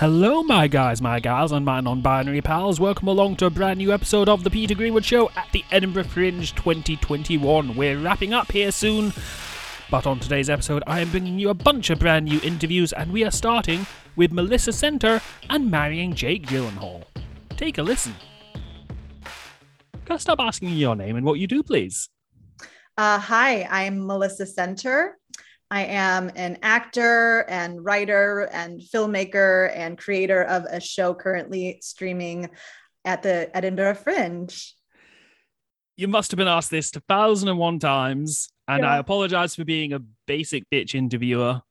Hello, my guys, my gals, and my non binary pals. Welcome along to a brand new episode of The Peter Greenwood Show at the Edinburgh Fringe 2021. We're wrapping up here soon, but on today's episode, I am bringing you a bunch of brand new interviews, and we are starting with Melissa Center and marrying Jake Gyllenhaal. Take a listen. Can I stop asking you your name and what you do, please? Uh, hi, I'm Melissa Center. I am an actor and writer and filmmaker and creator of a show currently streaming at the Edinburgh Fringe. You must have been asked this a thousand and one times, and Yeah. I apologize for being a basic bitch interviewer.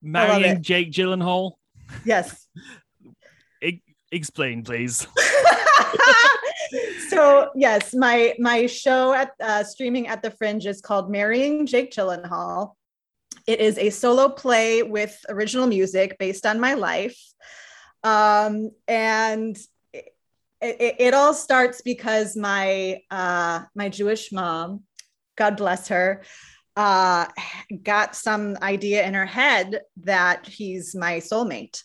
Marrying. Jake Gyllenhaal. Yes. E- explain, please. so yes, my my show at uh, streaming at the Fringe is called Marrying Jake Gyllenhaal. It is a solo play with original music based on my life, um, and it, it, it all starts because my uh, my Jewish mom, God bless her, uh, got some idea in her head that he's my soulmate,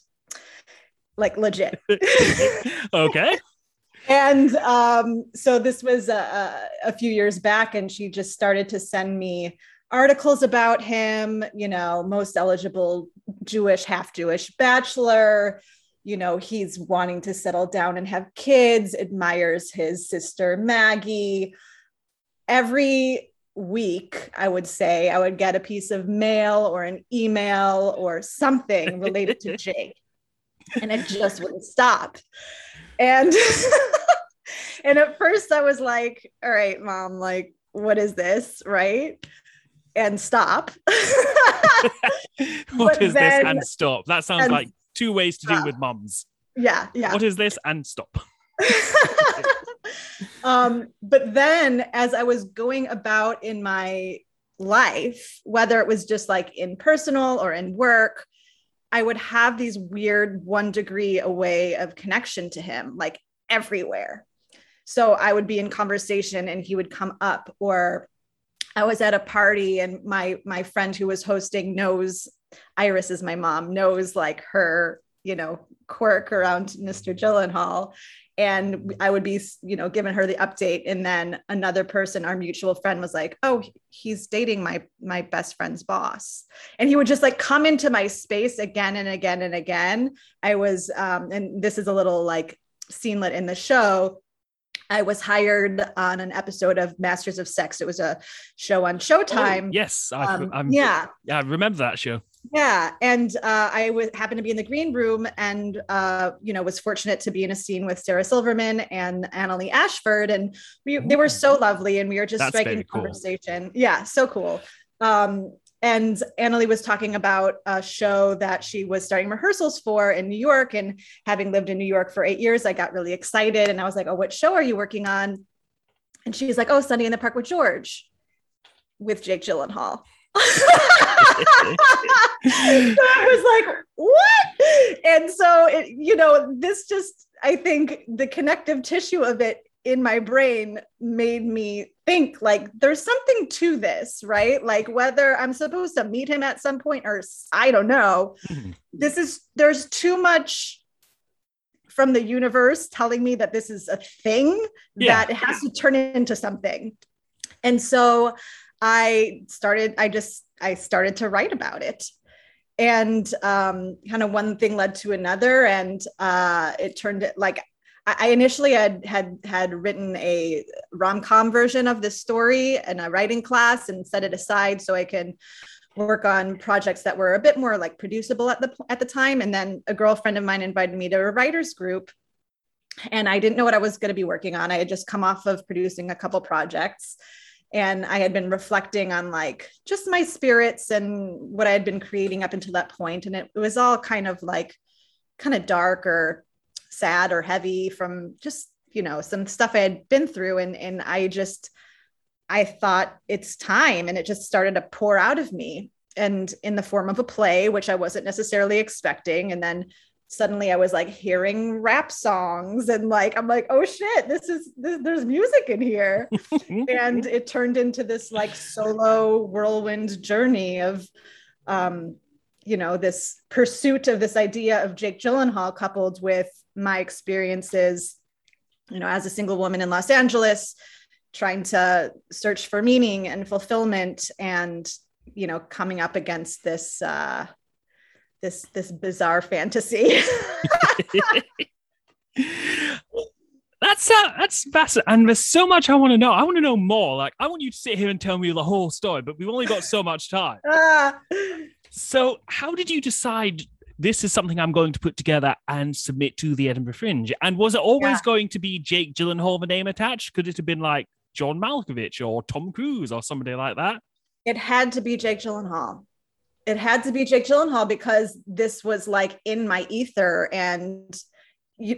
like legit. okay. and um, so this was a, few years back and she just started to send me articles about him you know most eligible jewish half jewish bachelor. You know he's wanting to settle down and have kids admires his sister maggie. Every week i would say i would get a piece of mail or an email or something related to jake and it just wouldn't stop. And and at first i was like all right mom like what is this? Right and stop what is then- this and stop? That sounds like two ways to do with mums. yeah yeah What is this and stop? um, but then as I was going about in my life, whether it was just like in personal or in work, I would have these weird one degree away of connection to him, like everywhere. So I would be in conversation and he would come up, or I was at a party and my my friend who was hosting knows Iris is my mom, knows like her, you know, quirk around Mr. Gyllenhaal and I would be, you know, giving her the update, and then another person, our mutual friend, was like, "Oh, he's dating my my best friend's boss," and he would just like come into my space again and again and again. I was, um, and this is a little like scenelet in the show. I was hired on an episode of Masters of Sex. It was a show on Showtime. Oh, yes, I, Um, yeah, I remember that show. yeah, and uh, I w- happened to be in the green room, and uh, you know was fortunate to be in a scene with Sarah Silverman and Annaleigh Ashford, and we they were so lovely, and we were just That's striking cool. conversation. Yeah, so cool. Um, and Annaleigh was talking about a show that she was starting rehearsals for in New York, and having lived in New York for eight years, I got really excited, and I was like, "Oh, what show are you working on?" And she's like, "Oh, Sunday in the Park with George, with Jake Gyllenhaal." so I was like, what? And so, it, you know, this just, I think the connective tissue of it in my brain made me think like there's something to this, right? Like whether I'm supposed to meet him at some point or I don't know. Mhm. This is, there's too much from the universe telling me that this is a thing Yeah. that it has to turn into something. And so I started, I just, I started to write about it. And um, kind of one thing led to another. And uh, it turned it like, I initially had had had written a rom-com version of this story in a writing class and set it aside so I could work on projects that were a bit more like producible at the at the time. And then a girlfriend of mine invited me to a writers group, and I didn't know what I was going to be working on. I had just come off of producing a couple projects, and I had been reflecting on like just my spirits and what I had been creating up until that point, and it, it was all kind of like kind of dark or sad or heavy from just you know some stuff I had been through, and and I just I thought it's time, and it just started to pour out of me, and in the form of a play, which I wasn't necessarily expecting, and then suddenly I was like hearing rap songs and like I'm like oh shit this is this, there's music in here. And it turned into this like solo whirlwind journey of um you know, this pursuit of this idea of Jake Gyllenhaal coupled with my experiences, you know, as a single woman in Los Angeles, trying to search for meaning and fulfillment and, you know, coming up against this, uh, this, this bizarre fantasy. That's uh, that's fascinating, and there's so much I want to know. I want to know more. Like, I want you to sit here and tell me the whole story, but we've only got so much time. Ah. So, how did you decide this is something I'm going to put together and submit to the Edinburgh Fringe? And was it always Yeah. going to be Jake Gyllenhaal, the name attached? Could it have been like John Malkovich or Tom Cruise or somebody like that? it had to be Jake Gyllenhaal. It had to be Jake Gyllenhaal because this was like in my ether and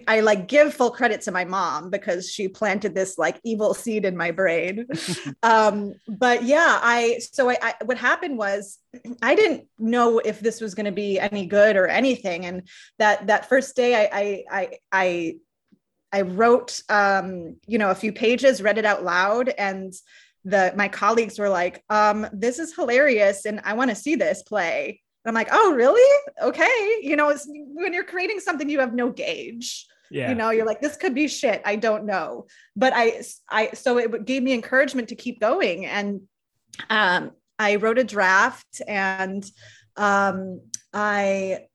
I like give full credit to my mom because she planted this like evil seed in my brain. um, but yeah, I so I, I what happened was I didn't know if this was going to be any good or anything, and that that first day I I I, I I wrote, um, you know, a few pages, read it out loud, and the my colleagues were like, um, "This is hilarious, and I want to see this play." And I'm like, "Oh, really? Okay." You know, it's, when you're creating something, you have no gauge. Yeah. You know, you're like, "This could be shit. I don't know." But I, I, so it gave me encouragement to keep going, and um, I wrote a draft, and um, I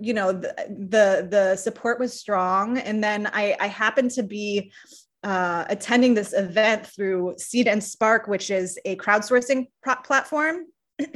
you know the, the the support was strong and then i i happened to be uh, attending this event through seed and spark which is a crowdsourcing pro- platform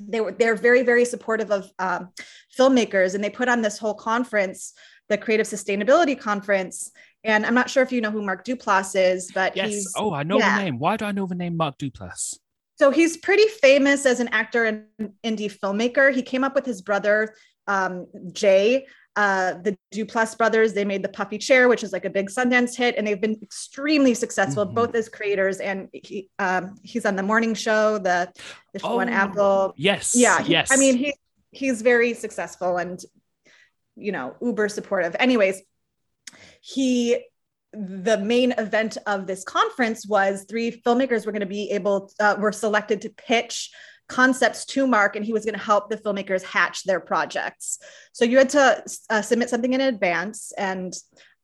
they were they're very very supportive of um, filmmakers and they put on this whole conference the creative sustainability conference and i'm not sure if you know who mark duplass is but yes. he's Oh, I know yeah. the name. Why do I know the name Mark Duplass? so he's pretty famous as an actor and indie filmmaker. He came up with his brother, um, Jay, uh, the Duplass brothers. They made the Puffy Chair, which is like a big Sundance hit, and they've been extremely successful, Mhm. both as creators and he, um, he's on the morning show, the, the show on Oh, Apple. Yes. Yeah, he- Yes. I mean, he he's very successful and you know uber supportive. Anyways, he the main event of this conference was three filmmakers were going to be able uh, were selected to pitch concepts to mark and he was going to help the filmmakers hatch their projects so you had to uh, submit something in advance and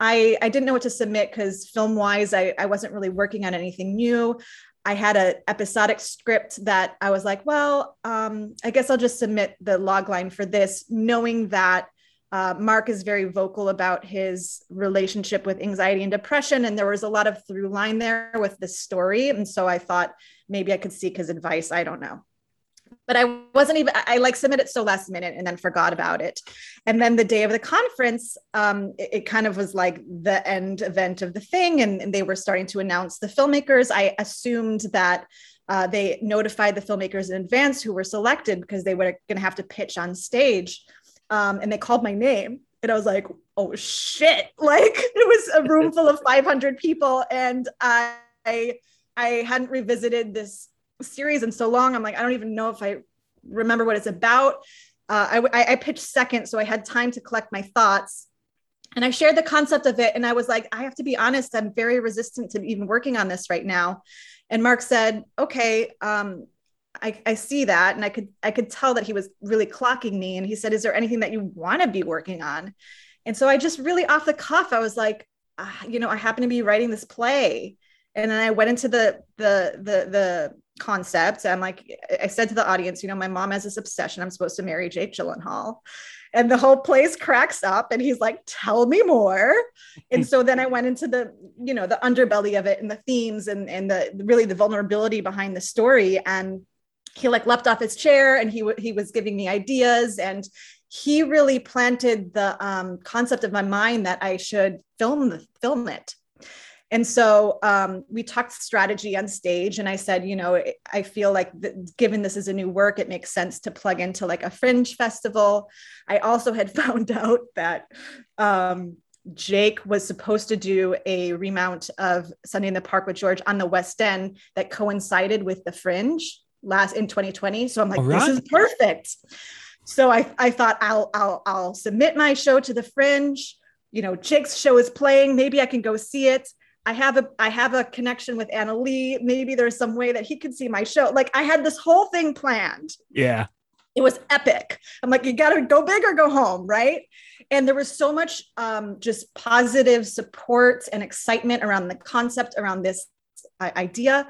i i didn't know what to submit because film wise I, I wasn't really working on anything new i had a episodic script that i was like well um, i guess i'll just submit the log line for this knowing that uh, Mark is very vocal about his relationship with anxiety and depression, and there was a lot of through line there with this story. And so I thought maybe I could seek his advice. I don't know, but I wasn't even. I, like submitted so last minute and then forgot about it. And then the day of the conference, um, it, it kind of was like the end event of the thing, and, and they were starting to announce the filmmakers. I assumed that. Uh, they notified the filmmakers in advance who were selected because they were going to have to pitch on stage um, and they called my name and i was like oh shit like it was a room full of 500 people and i i hadn't revisited this series in so long i'm like i don't even know if i remember what it's about. Uh, I, I pitched second so i had time to collect my thoughts. And i shared the concept of it and i was like i have to be honest i'm very resistant to even working on this right now. And mark said okay um, I, I see that and I could I could tell that he was really clocking me and he said is there anything that you want to be working on? And so I just really off the cuff I was like ah, you know I happen to be writing this play. And then I went into the the the the concept. I'm like I said to the audience you know my mom has this obsession. I'm supposed to marry Jake Gyllenhaal. And the whole place cracks up and he's like tell me more. And so then I went into the you know the underbelly of it and the themes and and the really the vulnerability behind the story. And he like leapt off his chair and he w- he was giving me ideas. And he really planted the um, concept of my mind that I should film the film it. And so um, we talked strategy on stage, and I said, you know, I feel like th- given this is a new work, it makes sense to plug into like a fringe festival. I also had found out that um, Jake was supposed to do a remount of Sunday in the Park with George on the West End that coincided with the Fringe last in 2020. So I'm like, right. this is perfect. So I, I thought I'll, I'll I'll submit my show to the Fringe. You know, Jake's show is playing. Maybe I can go see it. I have a I have a connection with Annaleigh. Maybe there's some way that he could see my show. Like I had this whole thing planned. Yeah. it was epic. I'm like, you got to go big or go home, right? And there was so much um, just positive support and excitement around the concept, around this uh, idea.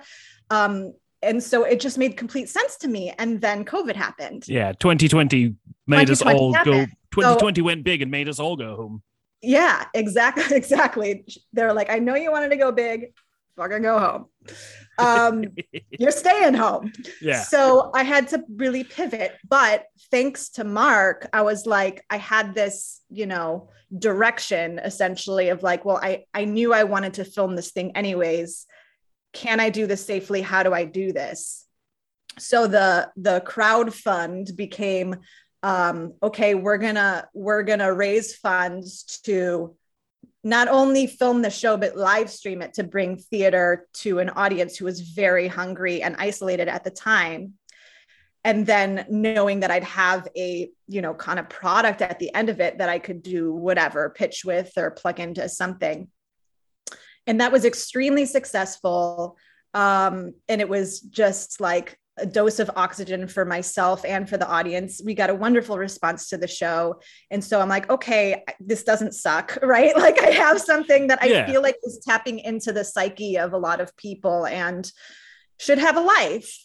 Um, and so it just made complete sense to me. And then COVID happened. Yeah, 2020 made 2020 us all happened. go. 2020 so, went big and made us all go home. Yeah, exactly, exactly. They're like, I know you wanted to go big, fucking go home. Um, you're staying home. Yeah. So I had to really pivot. But thanks to Mark, I was like, I had this, you know, direction essentially of like, well, I, I knew I wanted to film this thing anyways. Can I do this safely? How do I do this? So the the crowd fund became um, okay, we're gonna we're gonna raise funds to not only film the show but live stream it to bring theater to an audience who was very hungry and isolated at the time. And then knowing that i'd have a you know kind of product at the end of it that i could do whatever pitch with or plug into something. And that was extremely successful. Um, and it was just like a dose of oxygen for myself and for the audience. We got a wonderful response to the show. And so I'm like, okay, this doesn't suck, right? Like I have something that I yeah. feel like is tapping into the psyche of a lot of people and should have a life.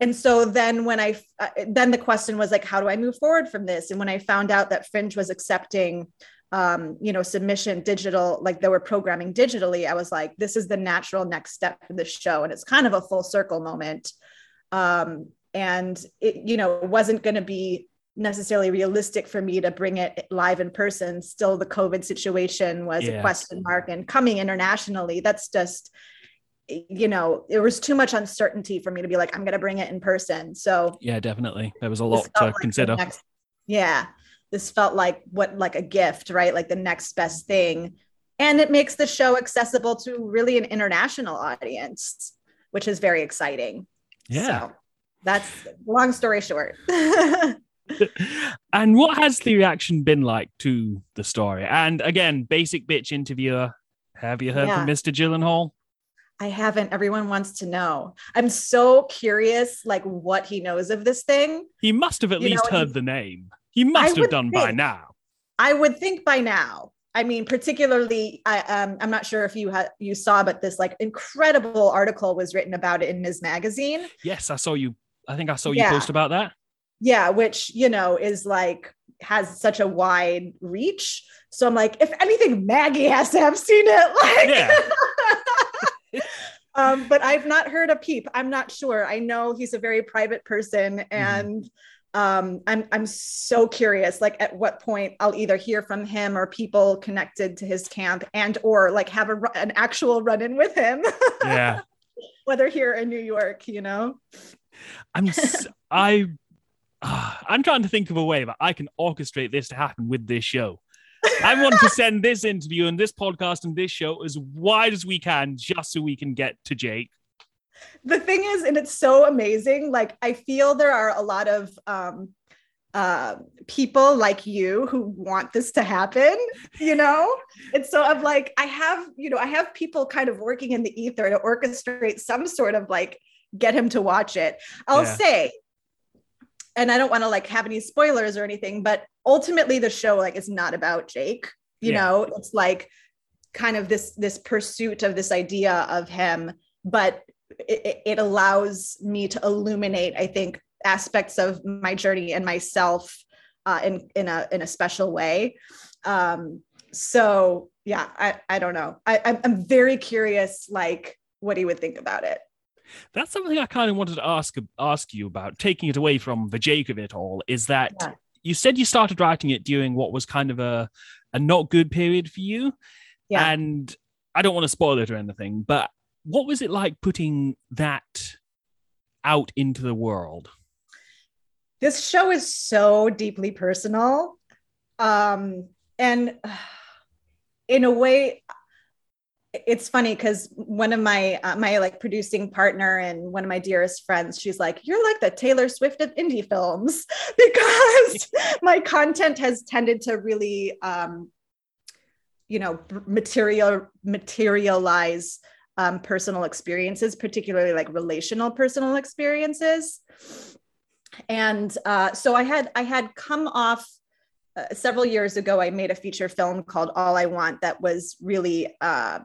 And so then when I uh, then the question was like how do I move forward from this? And when I found out that Fringe was accepting um, you know, submission digital, like they were programming digitally, I was like, this is the natural next step for the show. And it's kind of a full circle moment um, and it you know wasn't going to be necessarily realistic for me to bring it live in person. Still the covid situation was yeah. a question mark and coming internationally that's just you know there was too much uncertainty for me to be like i'm going to bring it in person. So yeah definitely. There was a lot to like consider. next, yeah this felt like what like a gift right? Like the next best thing. And it makes the show accessible to really an international audience which is very exciting yeah. So that's long story short. and what has the reaction been like to the story? And again, basic bitch interviewer. Have you heard yeah. from Mr. Gyllenhaal? I haven't. Everyone wants to know. I'm so curious, like what he knows of this thing. He must have at you least know, heard he, the name. He must I have done think, by now. I would think by now. I mean, particularly, I, um, I'm not sure if you had you saw, but this like incredible article was written about it in Ms. Magazine. Yes, I saw you. I think I saw you yeah. post about that. Yeah, which you know is like has such a wide reach. So I'm like, if anything, Maggie has to have seen it. Like, yeah. um, but I've not heard a peep. I'm not sure. I know he's a very private person, mm-hmm. and. Mm um, I'm I'm so curious, like at what point I'll either hear from him or people connected to his camp, and or like have a, an actual run in with him. Yeah. Whether here in New York, you know. I'm I uh, I'm trying to think of a way that I can orchestrate this to happen with this show. I want to send this interview and this podcast and this show as wide as we can, just so we can get to Jake the thing is, and it's so amazing. Like I feel there are a lot of um, uh, people like you who want this to happen, you know? And so I'm like, I have, you know, I have people kind of working in the ether to orchestrate some sort of like get him to watch it. I'll yeah. say, and I don't want to like have any spoilers or anything, but ultimately the show like is not about Jake. You yeah. know, it's like kind of this this pursuit of this idea of him, but it, it allows me to illuminate, I think, aspects of my journey and myself uh, in in a in a special way. Um, so yeah, I I don't know. I I'm, I'm very curious, like what he would think about it. That's something I kind of wanted to ask ask you about. Taking it away from the Jake of it all, is that yeah. you said you started writing it during what was kind of a a not good period for you, yeah. and I don't want to spoil it or anything, but what was it like putting that out into the world? This show is so deeply personal. Um, and in a way, it's funny because one of my uh, my like producing partner and one of my dearest friends she's like you're like the taylor swift of indie films because my content has tended to really um you know material materialize um, personal experiences, particularly like relational personal experiences. and uh, so I had I had come off uh, several years ago. I made a feature film called All I Want that was really uh,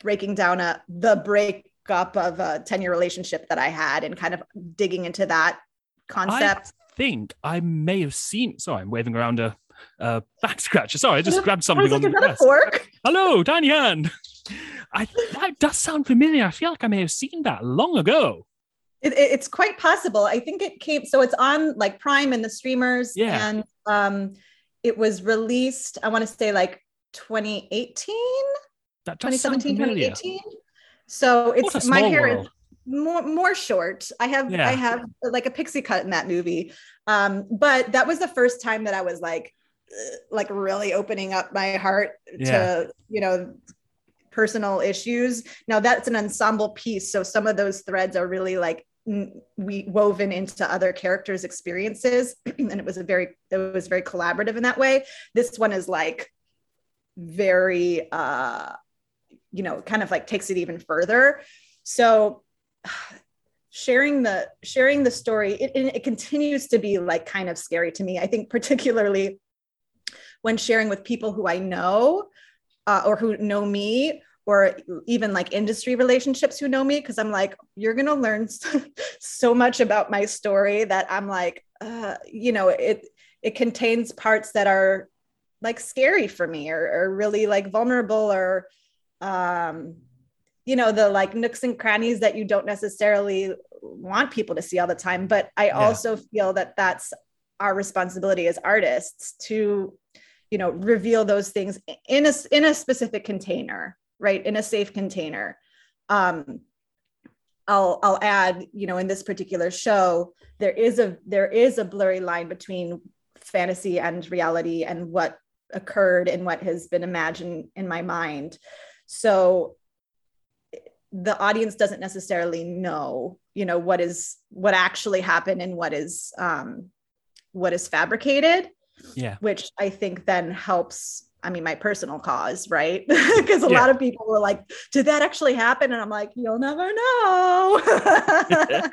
breaking down a the breakup of a ten year relationship that I had and kind of digging into that concept. I think I may have seen. Sorry, I'm waving around a, back scratcher. Sorry, I just grabbed something like, on the desk. fork? Hello, tiny hand. I think that does sound familiar. I feel like I may have seen that long ago. It, it's quite possible. I think it came so it's on like Prime and the streamers, Yeah. and um, it was released. I want to say like 2018, That does 2017, familiar. 2018. So it's my hair world. is more more short. I have Yeah. I have like a pixie cut in that movie. Um, but that was the first time that I was like uh, like really opening up my heart Yeah. to you know personal issues. Now that's an ensemble piece, so some of those threads are really like we woven into other characters' experiences, and it was a very it was very collaborative in that way. This one is like very uh you know kind of like takes it even further so sharing the sharing the story it, it, continues to be like kind of scary to me i think particularly when sharing with people who i know uh, or who know me or even like industry relationships who know me because i'm like you're going to learn so, much about my story that i'm like uh, you know it it contains parts that are like scary for me or, or really like vulnerable or um you know the like nooks and crannies that you don't necessarily want people to see all the time but i Yeah. also feel that that's our responsibility as artists to you know reveal those things in a in a specific container right? In a safe container. Um i'll i'll add you know in this particular show there is a there is a blurry line between fantasy and reality and what occurred and what has been imagined in my mind. So the audience doesn't necessarily know you know what is what actually happened and what is um what is fabricated Yeah. which i think then helps i mean my personal cause right because a Yeah. lot of people were like did that actually happen and i'm like you'll never know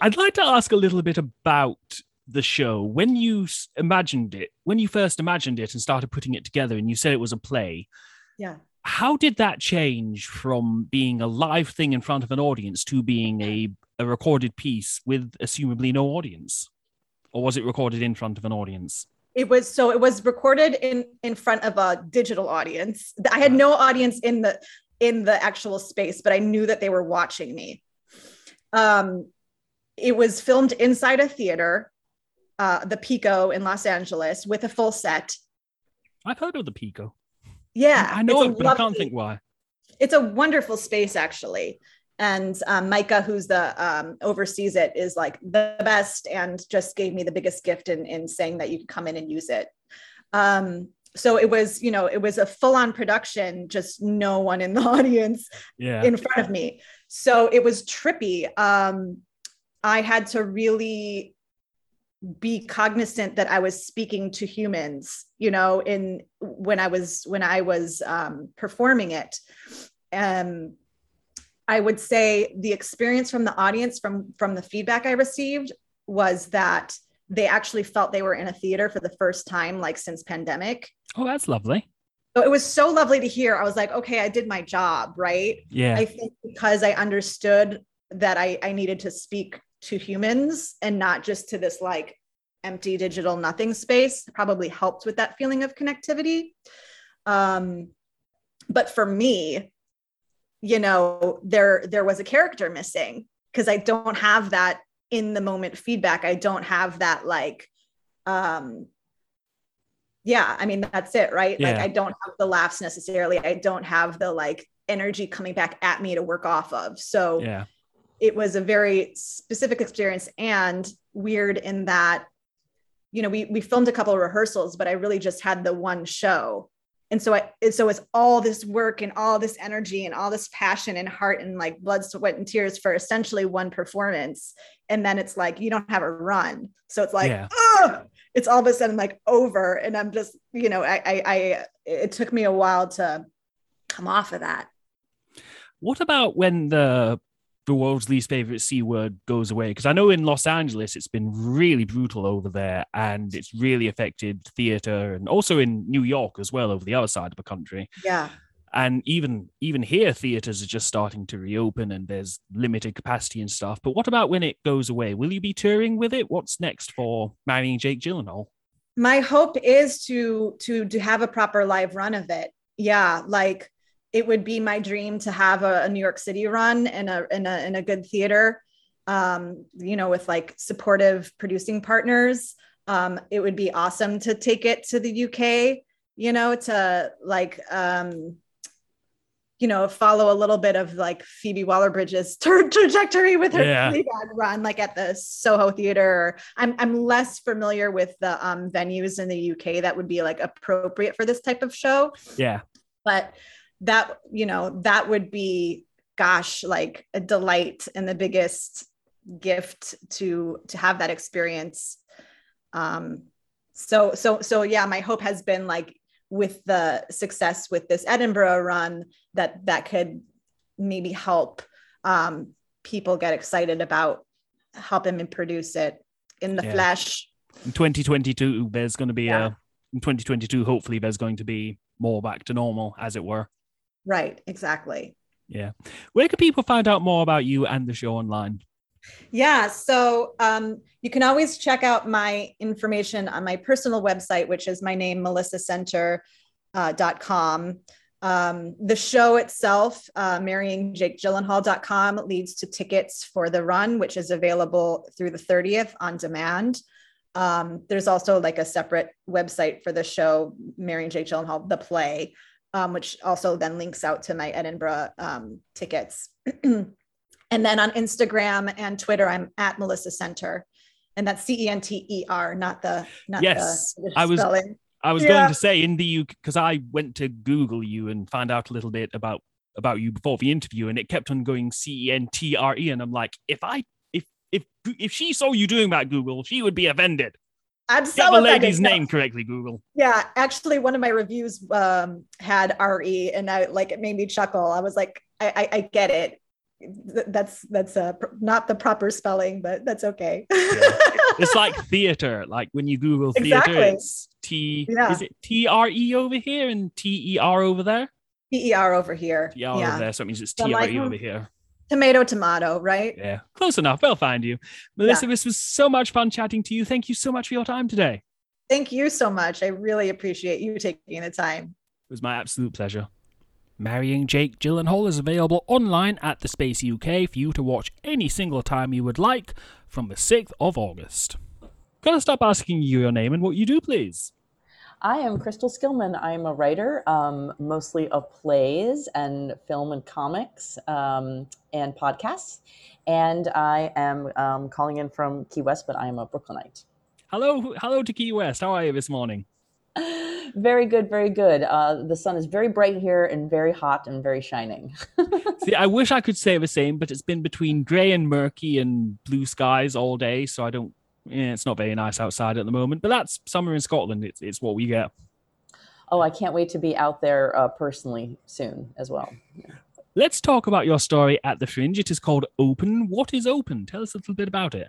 I'd like to ask a little bit about the show. When you imagined it, when you first imagined it and started putting it together, and you said it was a play, yeah how did that change from being a live thing in front of an audience to being a, a recorded piece with assumably no audience? Or was it recorded in front of an audience? it was so it was recorded in in front of a digital audience i had no audience in the in the actual space but i knew that they were watching me um it was filmed inside a theater uh the pico in los angeles with a full set I've heard of the Pico. yeah I know it, but I can't think why. it's a wonderful space actually and um, micah who's the um, oversees it is like the best and just gave me the biggest gift in, in saying that you could come in and use it. Um, so it was you know it was a full-on production just no one in the audience Yeah. in front of me. So it was trippy. Um, i had to really be cognizant that i was speaking to humans you know in when i was when i was um, performing it. Um, i would say the experience from the audience from from the feedback i received was that they actually felt they were in a theater for the first time like since pandemic oh, that's lovely. so it was so lovely to hear i was like okay i did my job right Yeah. I think because I understood that I, I needed to speak to humans and not just to this like empty digital nothing space probably helped with that feeling of connectivity. Um, but for me, you know, there there was a character missing because I don't have that in the moment feedback. I don't have that like um yeah, I mean that's it, right? Like I don't have the laughs necessarily. I don't have the like energy coming back at me to work off of. So yeah. it was a very specific experience and weird in that you know we we filmed a couple of rehearsals but i really just had the one show and so i so it's all this work and all this energy and all this passion and heart and like blood sweat and tears for essentially one performance and then it's like you don't have a run so it's like Yeah. "Ugh!" it's all of a sudden like over and i'm just you know i i, I it took me a while to come off of that What about when the the world's least favorite C word goes away. Because I know in Los Angeles, it's been really brutal over there and it's really affected theater and also in New York as well, over the other side of the country. Yeah. And even even here, theaters are just starting to reopen and there's limited capacity and stuff. But what about when it goes away? Will you be touring with it? What's next for marrying Jake Gyllenhaal? My hope is to to to have a proper live run of it. Yeah, like it would be my dream to have a, a New York City run in a in a in a good theater, um, you know, with like supportive producing partners. Um, it would be awesome to take it to the UK, you know, to like um, you know, follow a little bit of like Phoebe Waller-Bridge's tra- trajectory with her Yeah. Run, like at the Soho Theater. I'm I'm less familiar with the um, venues in the UK that would be like appropriate for this type of show, Yeah. but that you know that would be gosh like a delight and the biggest gift to to have that experience um so so so yeah my hope has been like with the success with this edinburgh run that that could maybe help um people get excited about helping me produce it in the Yeah. flesh In 2022, there's going to be Yeah. a, in 2022, hopefully, there's going to be more back to normal, as it were. Right exactly Yeah. Where can people find out more about you and the show online? Yeah, so um, you can always check out my information on my personal website, which is my name, melissacenter.com. Um, the show itself, uh, marryingjakegyllenhaal.com, leads to tickets for the run, which is available through the 30th on demand. Um, there's also like a separate website for the show, Marrying Jake Gyllenhaal, the play, um, which also then links out to my Edinburgh um, tickets. And then on Instagram and Twitter, I'm at Melissa Center. And that's C E N T E R, not the not Yes, the I was- spelling. I was Yeah. going to say in the UK because I went to Google you and find out a little bit about about you before the interview, and it kept on going C E N T R E, and I'm like, if I if if if she saw you doing that, Google, she would be offended. I'm Get so the lady's name correctly, Google. Yeah, actually, one of my reviews um, had R E, and I like it made me chuckle. I was like, I, I, I get it. Th- That's that's uh, pr- not the proper spelling, but that's okay. It's like theater. Like when you Google theater, Exactly. it's T. Yeah. Is it T R E over here and T E R over there? P E R over here. T E R over there, so it means it's T R E over here. Tomato, tomato, right? Yeah, close enough. They'll find you. Melissa, this was so much fun chatting to you. Thank you so much for your time today. Thank you so much. I really appreciate you taking the time. It was my absolute pleasure. Marrying Jake Gyllenhaal is available online at the Space UK for you to watch any single time you would like from the 6th of August. Can I stop asking you your name and what you do, please? I am Crystal Skillman. I'm a writer, um, mostly of plays and film and comics um, and podcasts. And I am um, calling in from Key West, but I am a Brooklynite. Hello, hello to Key West. How are you this morning? Very good, very good. Uh, the sun is very bright here and very hot and very shining. See, I wish I could say the same, but it's been between grey and murky and blue skies all day, so I don't. Yeah, it's not very nice outside at the moment, but that's summer in Scotland. It's it's what we get. oh, I can't wait to be out there uh, personally soon as well. Let's talk about your story at the Fringe. It is called Open. What is Open? Tell us a little bit about it.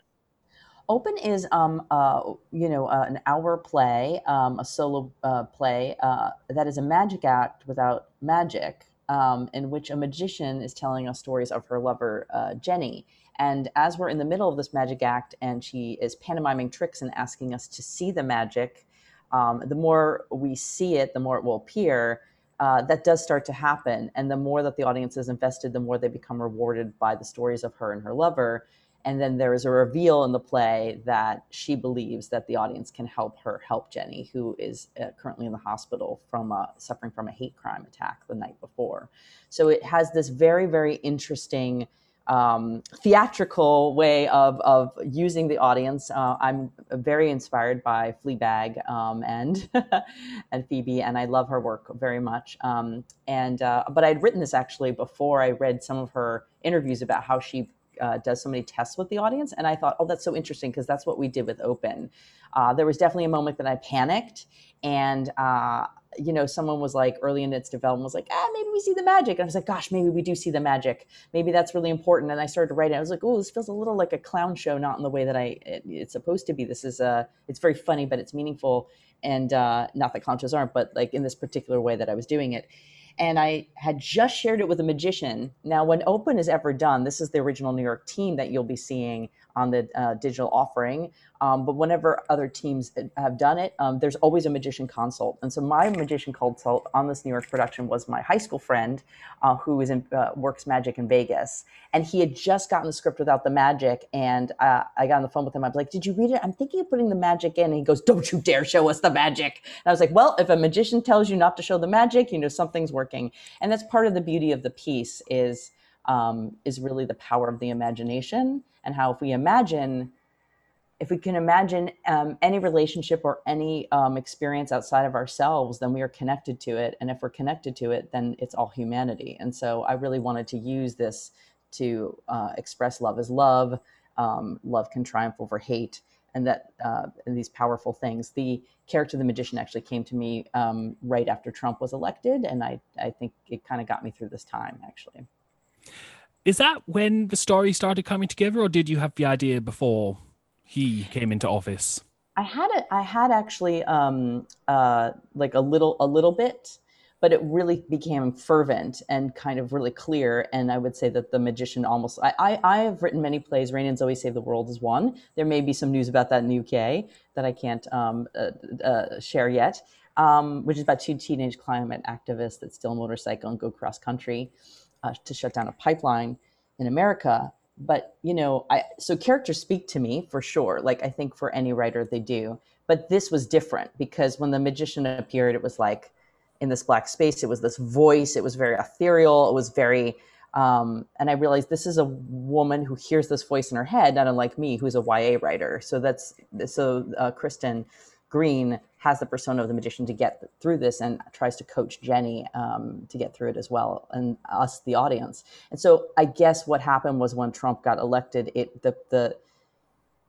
Open is, um, uh, you know, uh, an hour play, um, a solo uh, play uh, that is a magic act without magic, um, in which a magician is telling us stories of her lover, uh, Jenny. And as we're in the middle of this magic act and she is pantomiming tricks and asking us to see the magic, um, the more we see it, the more it will appear. Uh, that does start to happen. And the more that the audience is invested, the more they become rewarded by the stories of her and her lover and then there is a reveal in the play that she believes that the audience can help her help Jenny, who is uh, currently in the hospital from a, suffering from a hate crime attack the night before. So it has this very very interesting um, theatrical way of of using the audience. Uh, I'm very inspired by Fleabag um, and and Phoebe, and I love her work very much. Um, and uh, but I'd written this actually before I read some of her interviews about how she uh, does so many tests with the audience. And I thought, oh, that's so interesting because that's what we did with Open. Uh, there was definitely a moment that I panicked and uh, you know, someone was like early in its development was like, ah, maybe we see the magic. And I was like, gosh, maybe we do see the magic. Maybe that's really important. And I started to write it. I was like, oh, this feels a little like a clown show, not in the way that I it, it's supposed to be. This is a, it's very funny, but it's meaningful. And uh, not that clown shows aren't, but like in this particular way that I was doing it and I had just shared it with a magician. Now, when Open is ever done, this is the original New York team that you'll be seeing on the uh, digital offering. Um, but whenever other teams have done it, um, there's always a magician consult. And so my magician consult on this New York production was my high school friend uh, who is in, uh, works magic in Vegas. And he had just gotten the script without the magic. And uh, I got on the phone with him. I was like, Did you read it? I'm thinking of putting the magic in. And he goes, Don't you dare show us the magic. And I was like, Well, if a magician tells you not to show the magic, you know something's working. And that's part of the beauty of the piece is um, is really the power of the imagination and how if we imagine if we can imagine um, any relationship or any um, experience outside of ourselves, then we are connected to it. And if we're connected to it, then it's all humanity. And so I really wanted to use this to uh, express love as love. Um, love can triumph over hate, and that uh, and these powerful things. The character, of the magician, actually came to me um, right after Trump was elected, and I I think it kind of got me through this time actually. Is that when the story started coming together, or did you have the idea before he came into office? I had it. I had actually um, uh, like a little, a little bit, but it really became fervent and kind of really clear. And I would say that the magician almost. I, I, I have written many plays. Rain and Zoe Save the World is one. There may be some news about that in the UK that I can't um, uh, uh, share yet. Um, which is about two teenage climate activists that steal a motorcycle and go cross country uh, to shut down a pipeline in America. But you know, I so characters speak to me for sure. Like I think for any writer they do. But this was different because when the magician appeared, it was like in this black space. It was this voice. It was very ethereal. It was very um, and I realized this is a woman who hears this voice in her head, not unlike me, who's a YA writer. So that's so uh, Kristen Green has the persona of the magician to get through this and tries to coach Jenny um, to get through it as well, and us, the audience. And so I guess what happened was when Trump got elected, it the the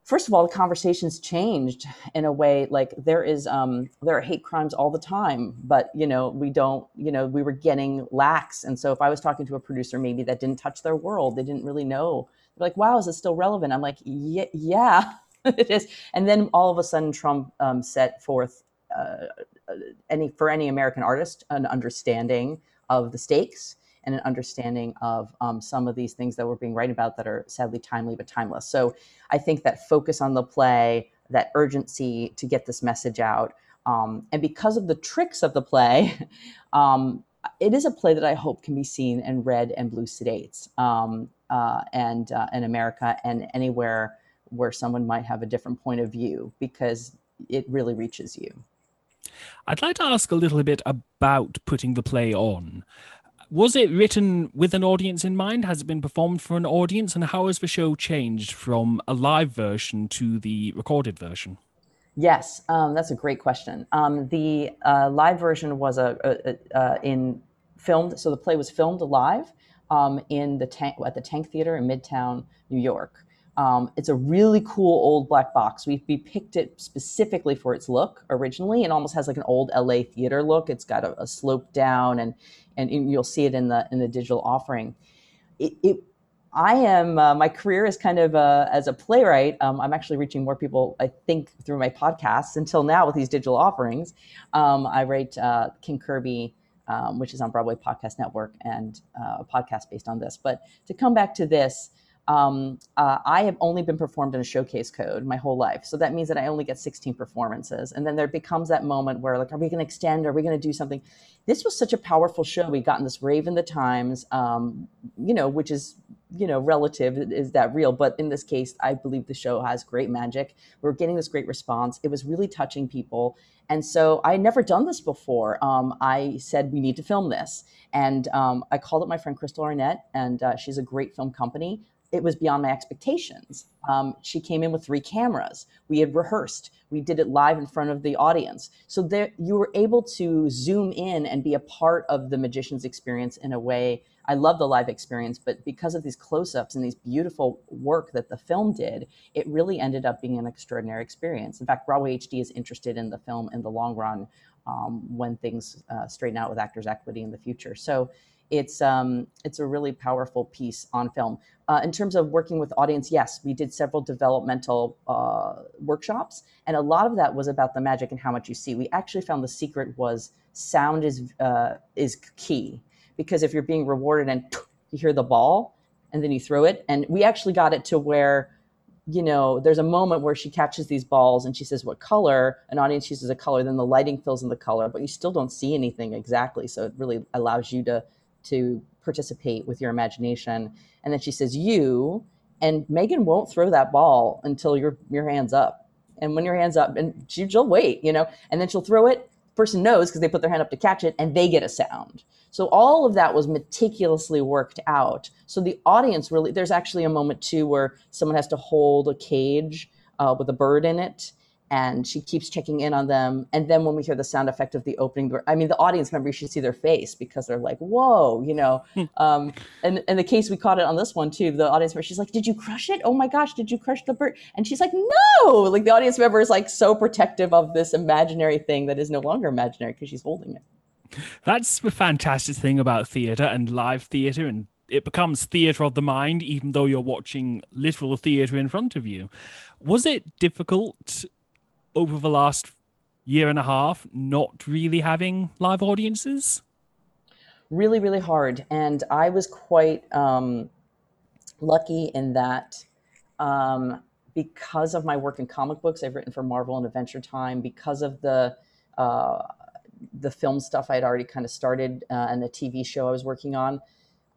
first of all the conversations changed in a way like there is um, there are hate crimes all the time, but you know we don't you know we were getting lax, and so if I was talking to a producer maybe that didn't touch their world, they didn't really know. They're like, wow, is this still relevant? I'm like, yeah, yeah. it is. And then all of a sudden, Trump um, set forth uh, any for any American artist an understanding of the stakes and an understanding of um, some of these things that we're being written about that are sadly timely but timeless. So I think that focus on the play, that urgency to get this message out, um, and because of the tricks of the play. Um, it is a play that I hope can be seen in red and blue states um, uh, and uh, in America and anywhere where someone might have a different point of view because it really reaches you. I'd like to ask a little bit about putting the play on. Was it written with an audience in mind? Has it been performed for an audience? And how has the show changed from a live version to the recorded version? Yes, um, that's a great question. Um, the uh, live version was a, a, a, uh, in filmed, so the play was filmed live um, in the tank at the Tank Theater in Midtown, New York. Um, it's a really cool old black box. We, we picked it specifically for its look originally. It almost has like an old LA theater look. It's got a, a slope down, and and you'll see it in the in the digital offering. It, it I am uh, my career is kind of uh, as a playwright. Um, I'm actually reaching more people, I think, through my podcasts until now with these digital offerings. Um, I write uh, King Kirby. Um, which is on Broadway Podcast Network and uh, a podcast based on this. But to come back to this, um, uh, I have only been performed in a showcase code my whole life. So that means that I only get 16 performances. And then there becomes that moment where, like, are we going to extend? Are we going to do something? This was such a powerful show. We got in this rave in the times, um, you know, which is, you know, relative. Is that real? But in this case, I believe the show has great magic. We're getting this great response. It was really touching people. And so I had never done this before. Um, I said, we need to film this. And um, I called up my friend Crystal Arnett, and uh, she's a great film company it was beyond my expectations. Um, she came in with three cameras. We had rehearsed. We did it live in front of the audience. So there, you were able to zoom in and be a part of the magician's experience in a way. I love the live experience, but because of these close-ups and these beautiful work that the film did, it really ended up being an extraordinary experience. In fact, Broadway HD is interested in the film in the long run um, when things uh, straighten out with actors' equity in the future. So it's um, it's a really powerful piece on film. Uh, in terms of working with audience, yes, we did several developmental uh, workshops, and a lot of that was about the magic and how much you see. We actually found the secret was sound is uh, is key because if you're being rewarded and you hear the ball and then you throw it, and we actually got it to where you know, there's a moment where she catches these balls and she says, What color? An audience uses a color, then the lighting fills in the color, but you still don't see anything exactly. So it really allows you to to participate with your imagination. And then she says, You, and Megan won't throw that ball until your your hand's up. And when your hand's up, and she, she'll wait, you know, and then she'll throw it. Person knows because they put their hand up to catch it, and they get a sound. So all of that was meticulously worked out. So the audience really, there's actually a moment too where someone has to hold a cage uh, with a bird in it, and she keeps checking in on them. And then when we hear the sound effect of the opening door, I mean, the audience member, you should see their face because they're like, whoa, you know. Hmm. um, and in the case we caught it on this one too, the audience member, she's like, did you crush it? Oh my gosh, did you crush the bird? And she's like, no. Like the audience member is like so protective of this imaginary thing that is no longer imaginary because she's holding it. That's the fantastic thing about theatre and live theatre, and it becomes theatre of the mind, even though you're watching literal theatre in front of you. Was it difficult over the last year and a half not really having live audiences? Really, really hard. And I was quite um, lucky in that um, because of my work in comic books, I've written for Marvel and Adventure Time, because of the uh, the film stuff I had already kind of started uh, and the TV show I was working on,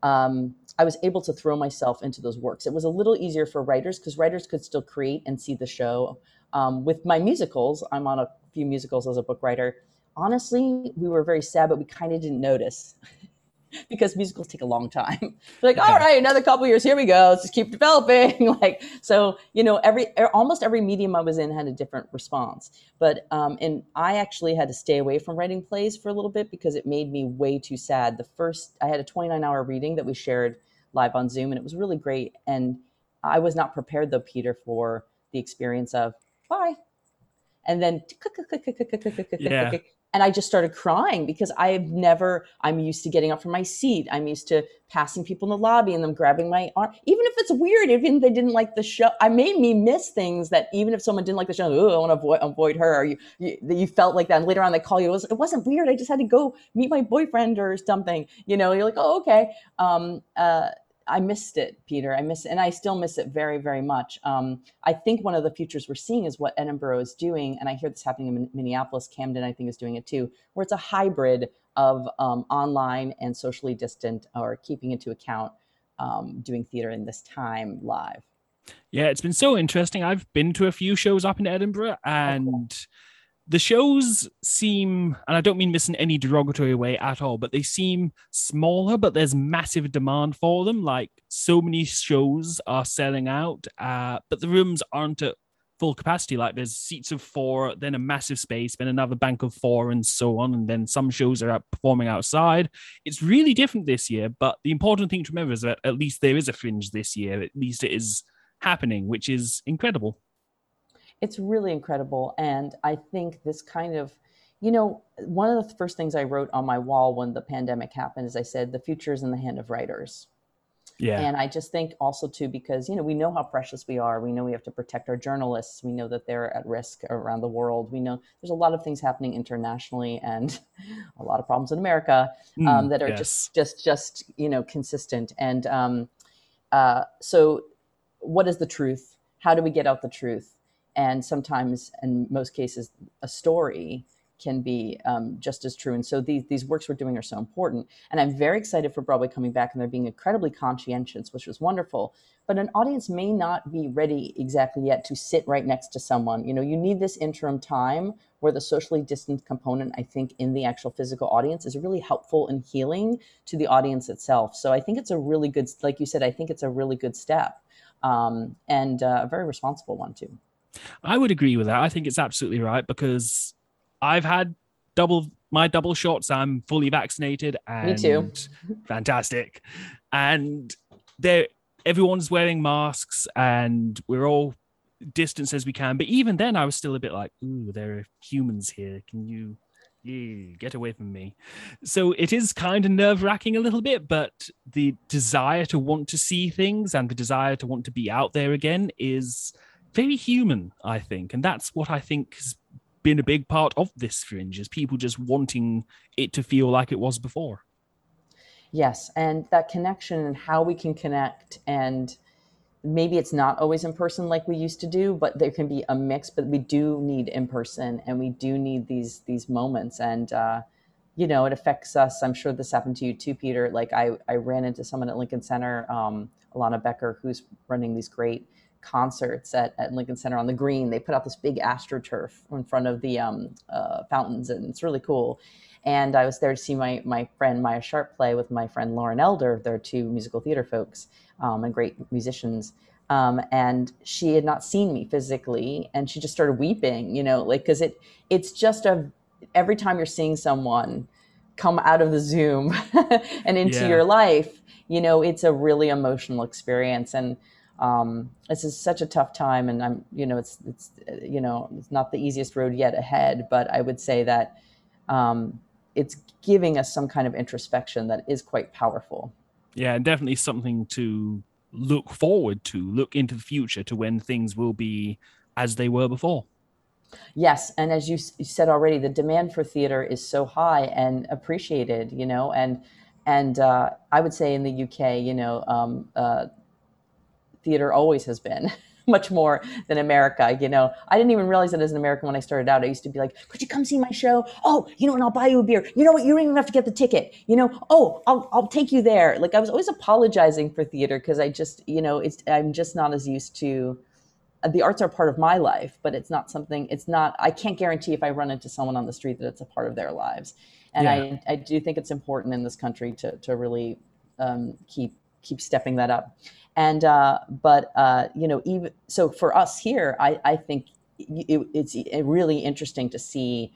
um, I was able to throw myself into those works. It was a little easier for writers because writers could still create and see the show. Um, with my musicals, I'm on a few musicals as a book writer. Honestly, we were very sad, but we kind of didn't notice. because musicals take a long time. like, all right, another couple years, here we go. Let's just keep developing. like, so you know, every almost every medium I was in had a different response. But um, and I actually had to stay away from writing plays for a little bit because it made me way too sad. The first, I had a 29 hour reading that we shared live on Zoom, and it was really great. And I was not prepared though, Peter, for the experience of bye. And then yeah and I just started crying because I've never, I'm used to getting up from my seat. I'm used to passing people in the lobby and them grabbing my arm. Even if it's weird, even if they didn't like the show, I made me miss things that even if someone didn't like the show, oh, I want to avoid, avoid her. Or you, you, you felt like that. And later on they call you, it, was, it wasn't weird. I just had to go meet my boyfriend or something. You know, you're like, oh, okay. Um, uh, I missed it, Peter. I miss it, and I still miss it very, very much. Um, I think one of the futures we're seeing is what Edinburgh is doing, and I hear this happening in Minneapolis. Camden, I think, is doing it too, where it's a hybrid of um, online and socially distant, or keeping into account um, doing theater in this time live. Yeah, it's been so interesting. I've been to a few shows up in Edinburgh, and. Oh, cool the shows seem, and I don't mean this in any derogatory way at all, but they seem smaller, but there's massive demand for them. Like so many shows are selling out, uh, but the rooms aren't at full capacity. Like there's seats of four, then a massive space, then another bank of four, and so on. And then some shows are performing outside. It's really different this year, but the important thing to remember is that at least there is a fringe this year. At least it is happening, which is incredible it's really incredible. And I think this kind of, you know, one of the first things I wrote on my wall when the pandemic happened is I said, the future is in the hand of writers. Yeah. And I just think also too, because, you know, we know how precious we are. We know we have to protect our journalists. We know that they're at risk around the world. We know there's a lot of things happening internationally and a lot of problems in America um, mm, that are yes. just, just, just, you know, consistent. And um, uh, so what is the truth? How do we get out the truth? And sometimes in most cases a story can be um, just as true. And so these these works we're doing are so important. And I'm very excited for Broadway coming back, and they're being incredibly conscientious, which was wonderful. But an audience may not be ready exactly yet to sit right next to someone. You know, you need this interim time where the socially distant component, I think, in the actual physical audience is really helpful and healing to the audience itself. So I think it's a really good, like you said, I think it's a really good step um, and uh, a very responsible one too. I would agree with that. I think it's absolutely right because I've had double my double shots. I'm fully vaccinated and Me too. fantastic. And there everyone's wearing masks and we're all distance as we can. But even then I was still a bit like, ooh, there are humans here. Can you get away from me. So it is kind of nerve wracking a little bit, but the desire to want to see things and the desire to want to be out there again is very human, I think. And that's what I think has been a big part of this fringe is people just wanting it to feel like it was before. Yes, and that connection and how we can connect and maybe it's not always in person like we used to do but there can be a mix but we do need in person and we do need these these moments and uh, you know it affects us i'm sure this happened to you too peter like i i ran into someone at lincoln center um, alana becker who's running these great concerts at, at lincoln center on the green they put out this big astroturf in front of the um, uh, fountains and it's really cool and i was there to see my my friend maya sharp play with my friend lauren elder they're two musical theater folks um, and great musicians. Um, and she had not seen me physically, and she just started weeping. You know, like because it it's just a every time you're seeing someone come out of the Zoom and into yeah. your life, you know, it's a really emotional experience, and um, this is such a tough time. And I'm, you know, it's it's you know, it's not the easiest road yet ahead, but I would say that um, it's giving us some kind of introspection that is quite powerful yeah, and definitely something to look forward to, look into the future to when things will be as they were before. Yes, and as you said already, the demand for theater is so high and appreciated, you know, and and uh, I would say in the UK, you know, um, uh, theater always has been much more than America. You know, I didn't even realize that as an American when I started out. I used to be like, "Could you come see my show? Oh, you know, and I'll buy you a beer. You know what? You don't even have to get the ticket. You know, oh, I'll I'll take you there." Like I was always apologizing for theater because I just, you know, it's I'm just not as used to. Uh, the arts are part of my life, but it's not something. It's not. I can't guarantee if I run into someone on the street that it's a part of their lives. And yeah. I I do think it's important in this country to to really um, keep keep stepping that up. And uh, but uh, you know, even so, for us here, I, I think it, it's really interesting to see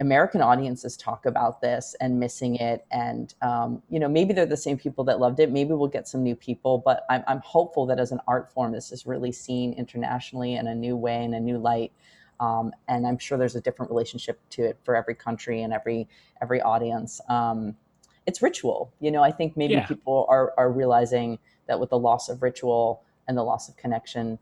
American audiences talk about this and missing it. And um, you know, maybe they're the same people that loved it. Maybe we'll get some new people, but I'm, I'm hopeful that as an art form, this is really seen internationally in a new way, in a new light. Um, and I'm sure there's a different relationship to it for every country and every every audience. Um, it's ritual, you know. I think maybe yeah. people are are realizing that with the loss of ritual and the loss of connection,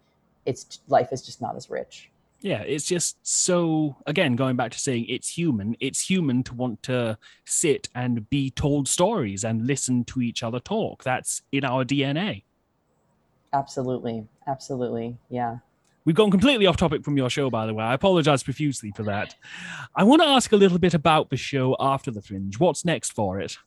it's life is just not as rich. Yeah, it's just so again going back to saying it's human. It's human to want to sit and be told stories and listen to each other talk. That's in our DNA. Absolutely. Absolutely. Yeah. We've gone completely off topic from your show, by the way. I apologize profusely for that. I want to ask a little bit about the show after the fringe. What's next for it?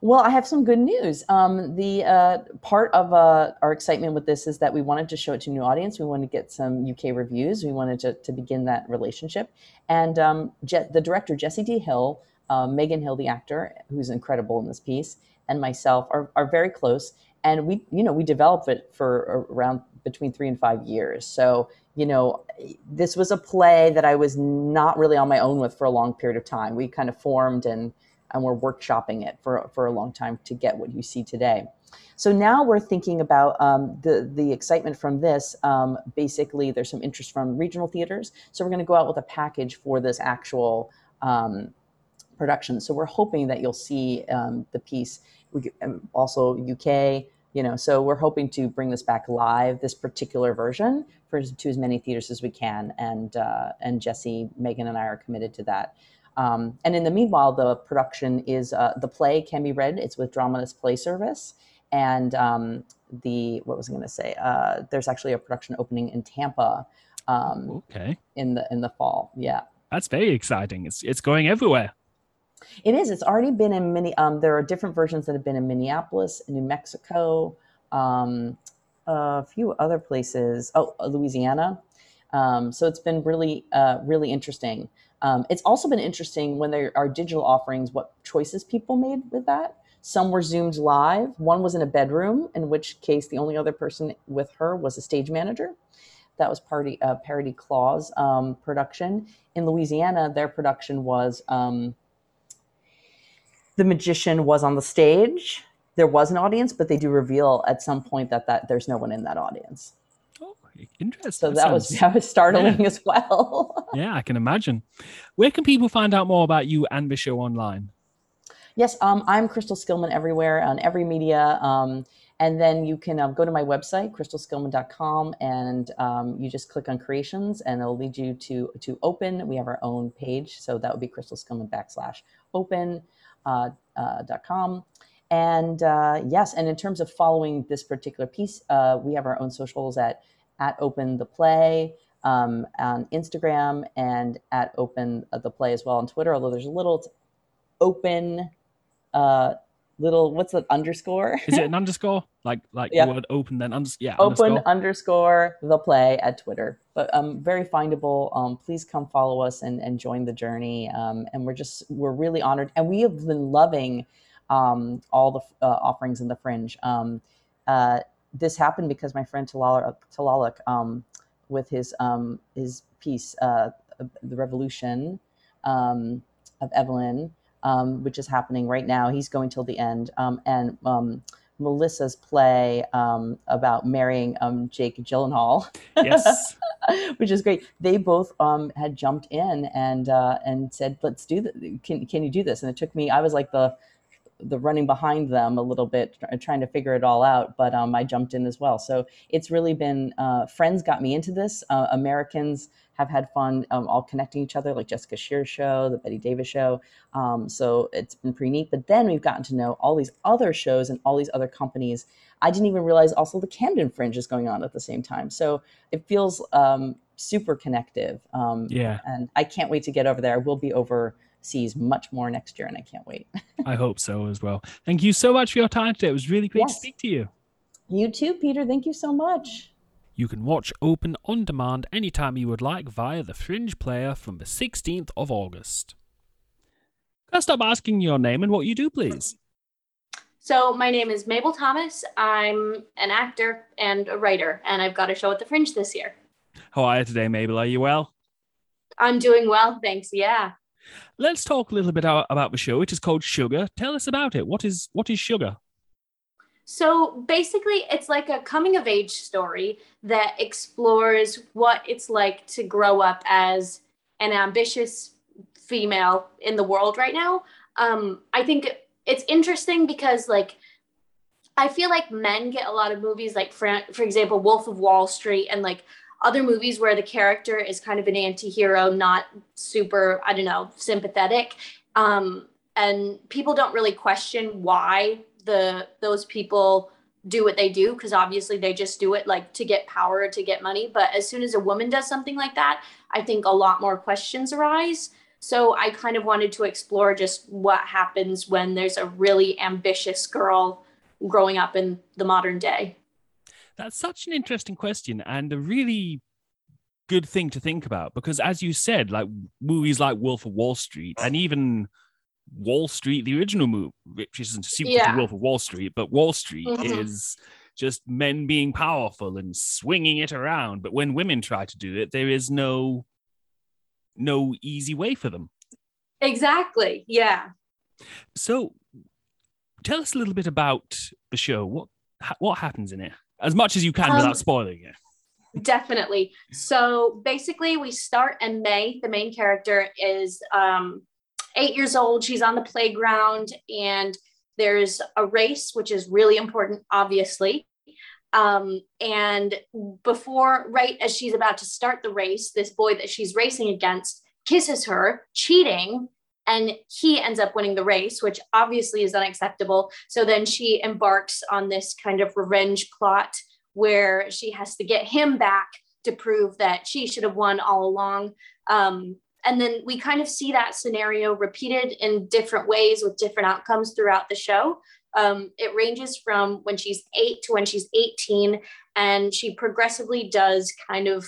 Well, I have some good news. Um, the uh, part of uh, our excitement with this is that we wanted to show it to a new audience. We wanted to get some UK reviews. We wanted to, to begin that relationship. And um, Je- the director, Jessi D. Hill, uh, Megan Hill, the actor, who's incredible in this piece, and myself are, are very close. And we, you know, we developed it for around between three and five years. So, you know, this was a play that I was not really on my own with for a long period of time. We kind of formed and and we're workshopping it for, for a long time to get what you see today. So now we're thinking about um, the the excitement from this. Um, basically, there's some interest from regional theaters, so we're going to go out with a package for this actual um, production. So we're hoping that you'll see um, the piece. We, um, also UK, you know. So we're hoping to bring this back live, this particular version, for to as many theaters as we can. And uh, and Jessi, Megan, and I are committed to that. Um, and in the meanwhile, the production is uh, the play can be read. It's with Dramatists Play Service, and um, the what was I going to say? Uh, there's actually a production opening in Tampa. Um, okay. In the in the fall, yeah. That's very exciting. It's it's going everywhere. It is. It's already been in many. Um, there are different versions that have been in Minneapolis, New Mexico, um, a few other places. Oh, Louisiana. Um, so it's been really, uh, really interesting. Um, it's also been interesting when there are digital offerings, what choices people made with that. Some were zoomed live. One was in a bedroom, in which case the only other person with her was a stage manager. That was party uh, Parody Claws um, production in Louisiana. Their production was um, the magician was on the stage. There was an audience, but they do reveal at some point that that there's no one in that audience. Interesting. So that, was that was startling yeah. as well. yeah, I can imagine. Where can people find out more about you and the show online? Yes, um, I'm Crystal Skillman everywhere on every media. Um, and then you can um, go to my website, crystalskillman.com, and um, you just click on creations and it'll lead you to, to open. We have our own page. So that would be crystalskillman backslash open uh, uh, .com. And uh, yes, and in terms of following this particular piece, uh, we have our own socials at at Open the Play um, on Instagram and at Open the Play as well on Twitter. Although there's a little open uh, little what's the underscore? Is it an underscore? Like like Yep. the word open then under yeah open underscore? underscore the play at Twitter. But um, very findable. Um, please come follow us and, and join the journey. Um, and we're just we're really honored, and we have been loving um, all the uh, offerings in the fringe. Um, uh, this happened because my friend Talal Talalik, um, with his um, his piece, uh, the Revolution um, of Evelyn, um, which is happening right now. He's going till the end, um, and um, Melissa's play um, about marrying um, Jake Gyllenhaal, yes. which is great. They both um, had jumped in and uh, and said, "Let's do this. Can can you do this?" And it took me. I was like the the running behind them a little bit, trying to figure it all out. But um, I jumped in as well. So it's really been uh, friends got me into this. Uh, Americans have had fun um, all connecting each other, like Jessica Sherr's show, the Bette Davis show. Um, so it's been pretty neat. But then we've gotten to know all these other shows and all these other companies. I didn't even realize also the Camden Fringe is going on at the same time. So it feels um, super connective. Um, Yeah. And I can't wait to get over there. I will be overseas much more next year, and I can't wait. I hope so as well. Thank you so much for your time today. It was really great to speak to you. You too, Peter. Thank you so much. You can watch Open on demand anytime you would like via the Fringe Player from the 16th of August. Can I stop asking your name and what you do, please? So my name is Mabel Thomas. I'm an actor and a writer, and I've got a show at the Fringe this year. How are you today, Mabel? Are you well? I'm doing well, thanks. Yeah. Let's talk a little bit about the show. It is called Sugar. Tell us about it. What is what is Sugar? So basically, it's like a coming of age story that explores what it's like to grow up as an ambitious female in the world right now. Um, I think it's interesting because, like, I feel like men get a lot of movies, like, for, for example, Wolf of Wall Street, and like other movies where the character is kind of an anti hero, not super, I don't know, sympathetic. Um, and people don't really question why the those people do what they do because obviously they just do it like to get power to get money. But as soon as a woman does something like that i think a lot more questions arise. So i kind of wanted to explore just what happens when there's a really ambitious girl growing up in the modern day That's such an interesting question and a really good thing to think about because, as you said, like movies like Wolf of Wall Street and even Wall Street, the original movie, which isn't a sequel Yeah. to Wolf of Wall Street, but Wall Street Mhm. is just men being powerful and swinging it around. But when women try to do it, there is no no easy way for them. exactly yeah So, tell us a little bit about the show. What what happens in it, as much as you can Um, without spoiling it. Definitely. So basically, we start and May, the main character, is um, eight years old. She's on the playground, and there's a race, which is really important, obviously. Um, and before, right as she's about to start the race, this boy that she's racing against kisses her, cheating, and he ends up winning the race, which obviously is unacceptable. So then she embarks on this kind of revenge plot where she has to get him back to prove that she should have won all along. Um, and then we kind of see that scenario repeated in different ways with different outcomes throughout the show. Um, it ranges from when she's eight to when she's 18, and she progressively does kind of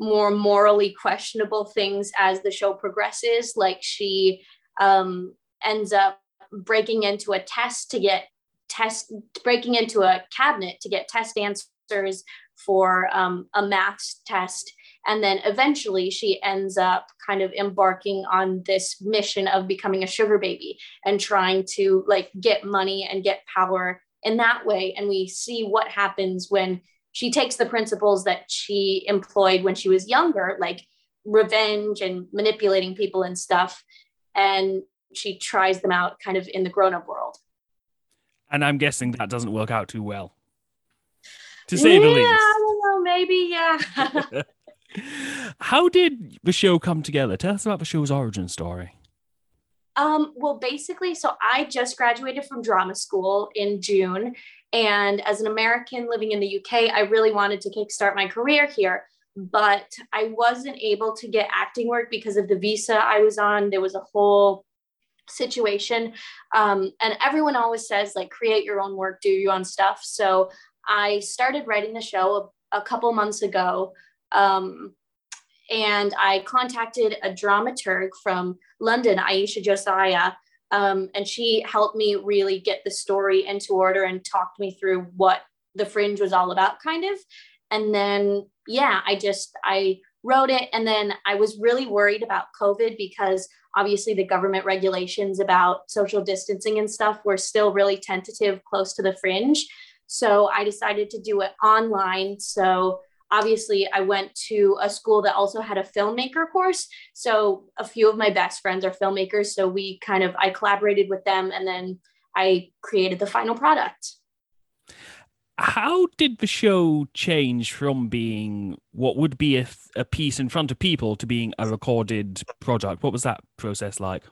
more morally questionable things as the show progresses. Like she um, ends up breaking into a test to get test, breaking into a cabinet to get test answers for um, a maths test and then eventually she ends up kind of embarking on this mission of becoming a sugar baby and trying to like get money and get power in that way and we see what happens when she takes the principles that she employed when she was younger like revenge and manipulating people and stuff and she tries them out kind of in the grown-up world and i'm guessing that doesn't work out too well to say yeah, the least Yeah, i don't know maybe yeah How did the show come together? Tell us about the show's origin story. Um, well, basically, so I just graduated from drama school in June. And as an American living in the UK, I really wanted to kickstart my career here. But I wasn't able to get acting work because of the visa I was on. There was a whole situation. Um, and everyone always says, like, create your own work, do your own stuff. So I started writing the show a, a couple months ago. Um, and I contacted a dramaturg from London, Aisha Josiah, um, and she helped me really get the story into order and talked me through what the fringe was all about, kind of. And then, yeah, I just, I wrote it. And then I was really worried about COVID because obviously the government regulations about social distancing and stuff were still really tentative close to the fringe. So I decided to do it online. So obviously I went to a school that also had a filmmaker course. So a few of my best friends are filmmakers. So we kind of, I collaborated with them and then I created the final product. How did the show change from being what would be a, a piece in front of people to being a recorded product? What was that process like?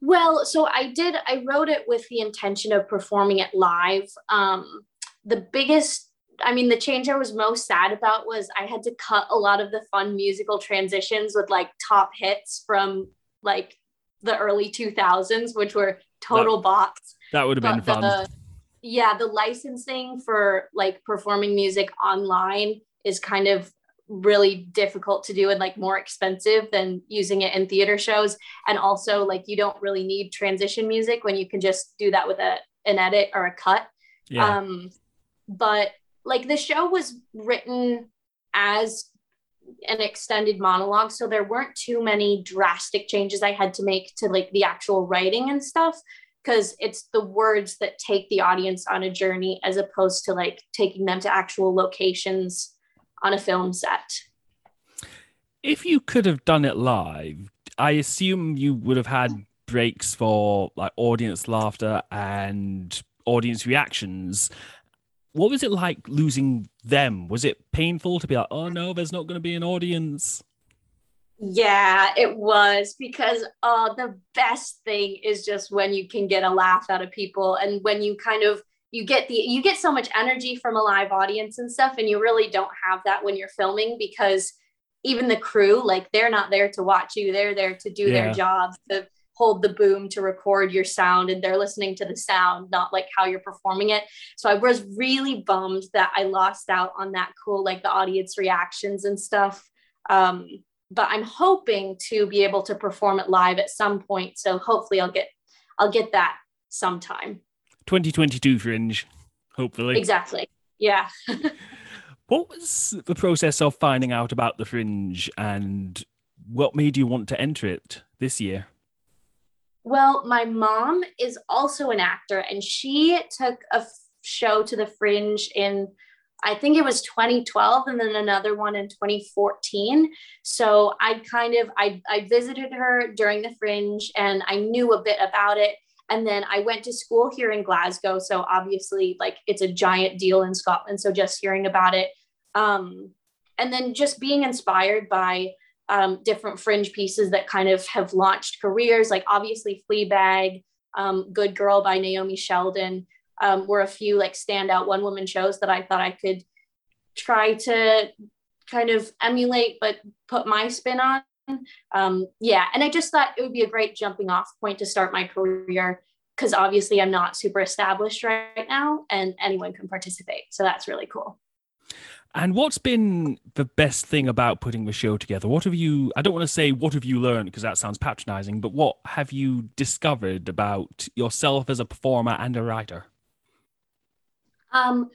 Well, so I did, I wrote it with the intention of performing it live. Um, the biggest I mean, the change I was most sad about was I had to cut a lot of the fun musical transitions with like top hits from like the early 2000s, which were total that, bots. That would have been fun. The, yeah, the licensing for like performing music online is kind of really difficult to do and like more expensive than using it in theater shows. And also, like, you don't really need transition music when you can just do that with a an edit or a cut. Yeah. Um, but like the show was written as an extended monologue so there weren't too many drastic changes i had to make to like the actual writing and stuff because it's the words that take the audience on a journey as opposed to like taking them to actual locations on a film set. If you could have done it live i assume you would have had breaks for like audience laughter and audience reactions what was it like losing them? Was it painful to be like, oh no, there's not going to be an audience? Yeah, it was because uh, the best thing is just when you can get a laugh out of people and when you kind of you get the you get so much energy from a live audience and stuff and you really don't have that when you're filming because even the crew like they're not there to watch you they're there to do yeah. their jobs to hold the boom to record your sound and they're listening to the sound, not like how you're performing it. So I was really bummed that I lost out on that cool, like the audience reactions and stuff. Um, but I'm hoping to be able to perform it live at some point. So hopefully I'll get I'll get that sometime. 2022 fringe, hopefully. Exactly. Yeah. what was the process of finding out about the fringe and what made you want to enter it this year? Well, my mom is also an actor, and she took a f- show to the Fringe in, I think it was 2012, and then another one in 2014. So I kind of I I visited her during the Fringe, and I knew a bit about it. And then I went to school here in Glasgow, so obviously, like it's a giant deal in Scotland. So just hearing about it, um, and then just being inspired by um, different fringe pieces that kind of have launched careers, like obviously Fleabag, um, Good Girl by Naomi Sheldon um, were a few like standout one woman shows that I thought I could try to kind of emulate, but put my spin on. Um, yeah, and I just thought it would be a great jumping off point to start my career because obviously I'm not super established right now and anyone can participate. So that's really cool. And what's been the best thing about putting the show together? What have you, I don't want to say what have you learned because that sounds patronizing, but what have you discovered about yourself as a performer and a writer? Um,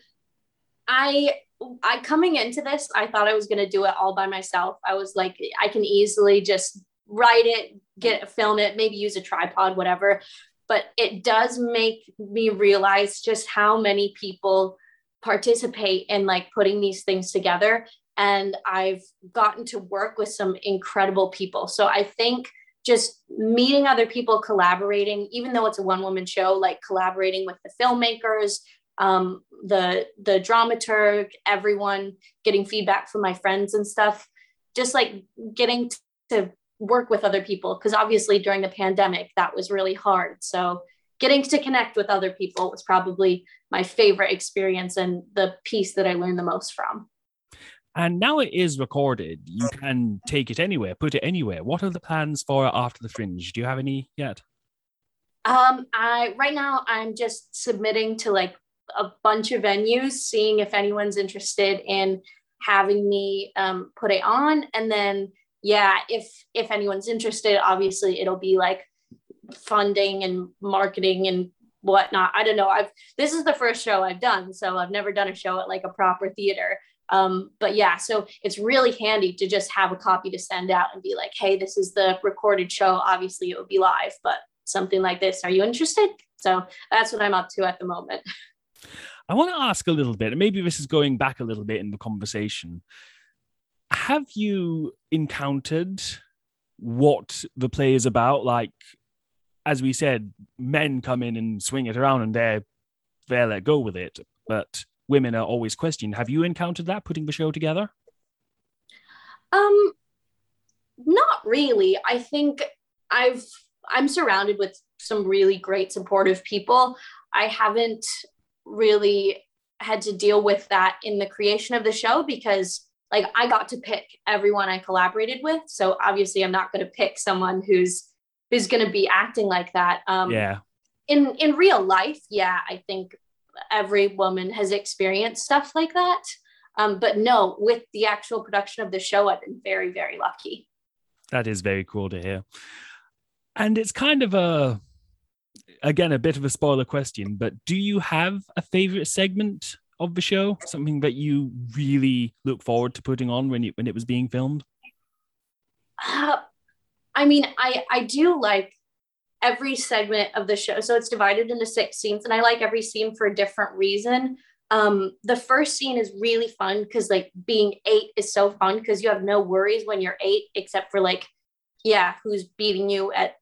I I coming into this, I thought I was going to do it all by myself. I was like, I can easily just write it, get film it, maybe use a tripod, whatever. But it does make me realize just how many people participate in like putting these things together. And I've gotten to work with some incredible people. So I think just meeting other people, collaborating, even though it's a one woman show, like collaborating with the filmmakers, um, the the dramaturg, everyone, getting feedback from my friends and stuff, just like getting to work with other people because obviously during the pandemic that was really hard. So getting to connect with other people was probably my favorite experience and the piece that I learned the most from. And now it is recorded. You can take it anywhere, put it anywhere. What are the plans for after the fringe? Do you have any yet? Um, I right now I'm just submitting to like a bunch of venues, seeing if anyone's interested in having me um, put it on, and then yeah, if if anyone's interested, obviously it'll be like funding and marketing and whatnot. I don't know. I've this is the first show I've done, so I've never done a show at like a proper theater. Um, but yeah, so it's really handy to just have a copy to send out and be like, hey, this is the recorded show. Obviously, it would be live, but something like this. Are you interested? So that's what I'm up to at the moment. I want to ask a little bit, and maybe this is going back a little bit in the conversation. Have you encountered what the play is about? Like, as we said, men come in and swing it around and they're they let go with it, but women are always questioned. Have you encountered that putting the show together? Um, not really. I think I've I'm surrounded with some really great supportive people. I haven't really had to deal with that in the creation of the show because like I got to pick everyone I collaborated with. So obviously I'm not going to pick someone who's who's going to be acting like that. Um, yeah. In in real life, yeah, I think every woman has experienced stuff like that. Um, but no, with the actual production of the show, I've been very very lucky. That is very cool to hear. And it's kind of a again a bit of a spoiler question, but do you have a favorite segment of the show? Something that you really look forward to putting on when it when it was being filmed? Uh, I mean, I I do like every segment of the show. So it's divided into six scenes, and I like every scene for a different reason. Um, the first scene is really fun because like being eight is so fun because you have no worries when you're eight, except for like, yeah, who's beating you at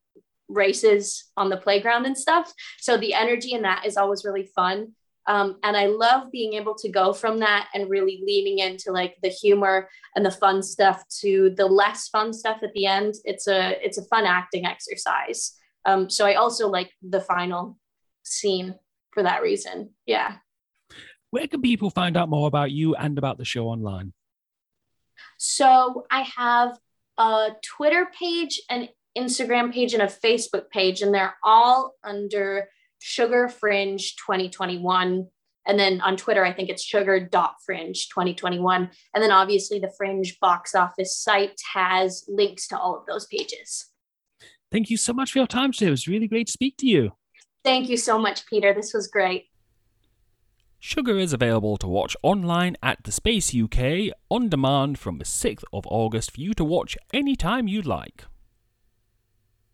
races on the playground and stuff. So the energy in that is always really fun. Um, and I love being able to go from that and really leaning into like the humor and the fun stuff to the less fun stuff at the end. It's a it's a fun acting exercise. Um, so I also like the final scene for that reason. Yeah. Where can people find out more about you and about the show online? So I have a Twitter page, an Instagram page and a Facebook page, and they're all under Sugar Fringe 2021. And then on Twitter, I think it's sugar.fringe 2021. And then obviously the Fringe box office site has links to all of those pages. Thank you so much for your time today. It was really great to speak to you. Thank you so much, Peter. This was great. Sugar is available to watch online at the Space UK on demand from the 6th of August for you to watch anytime you'd like.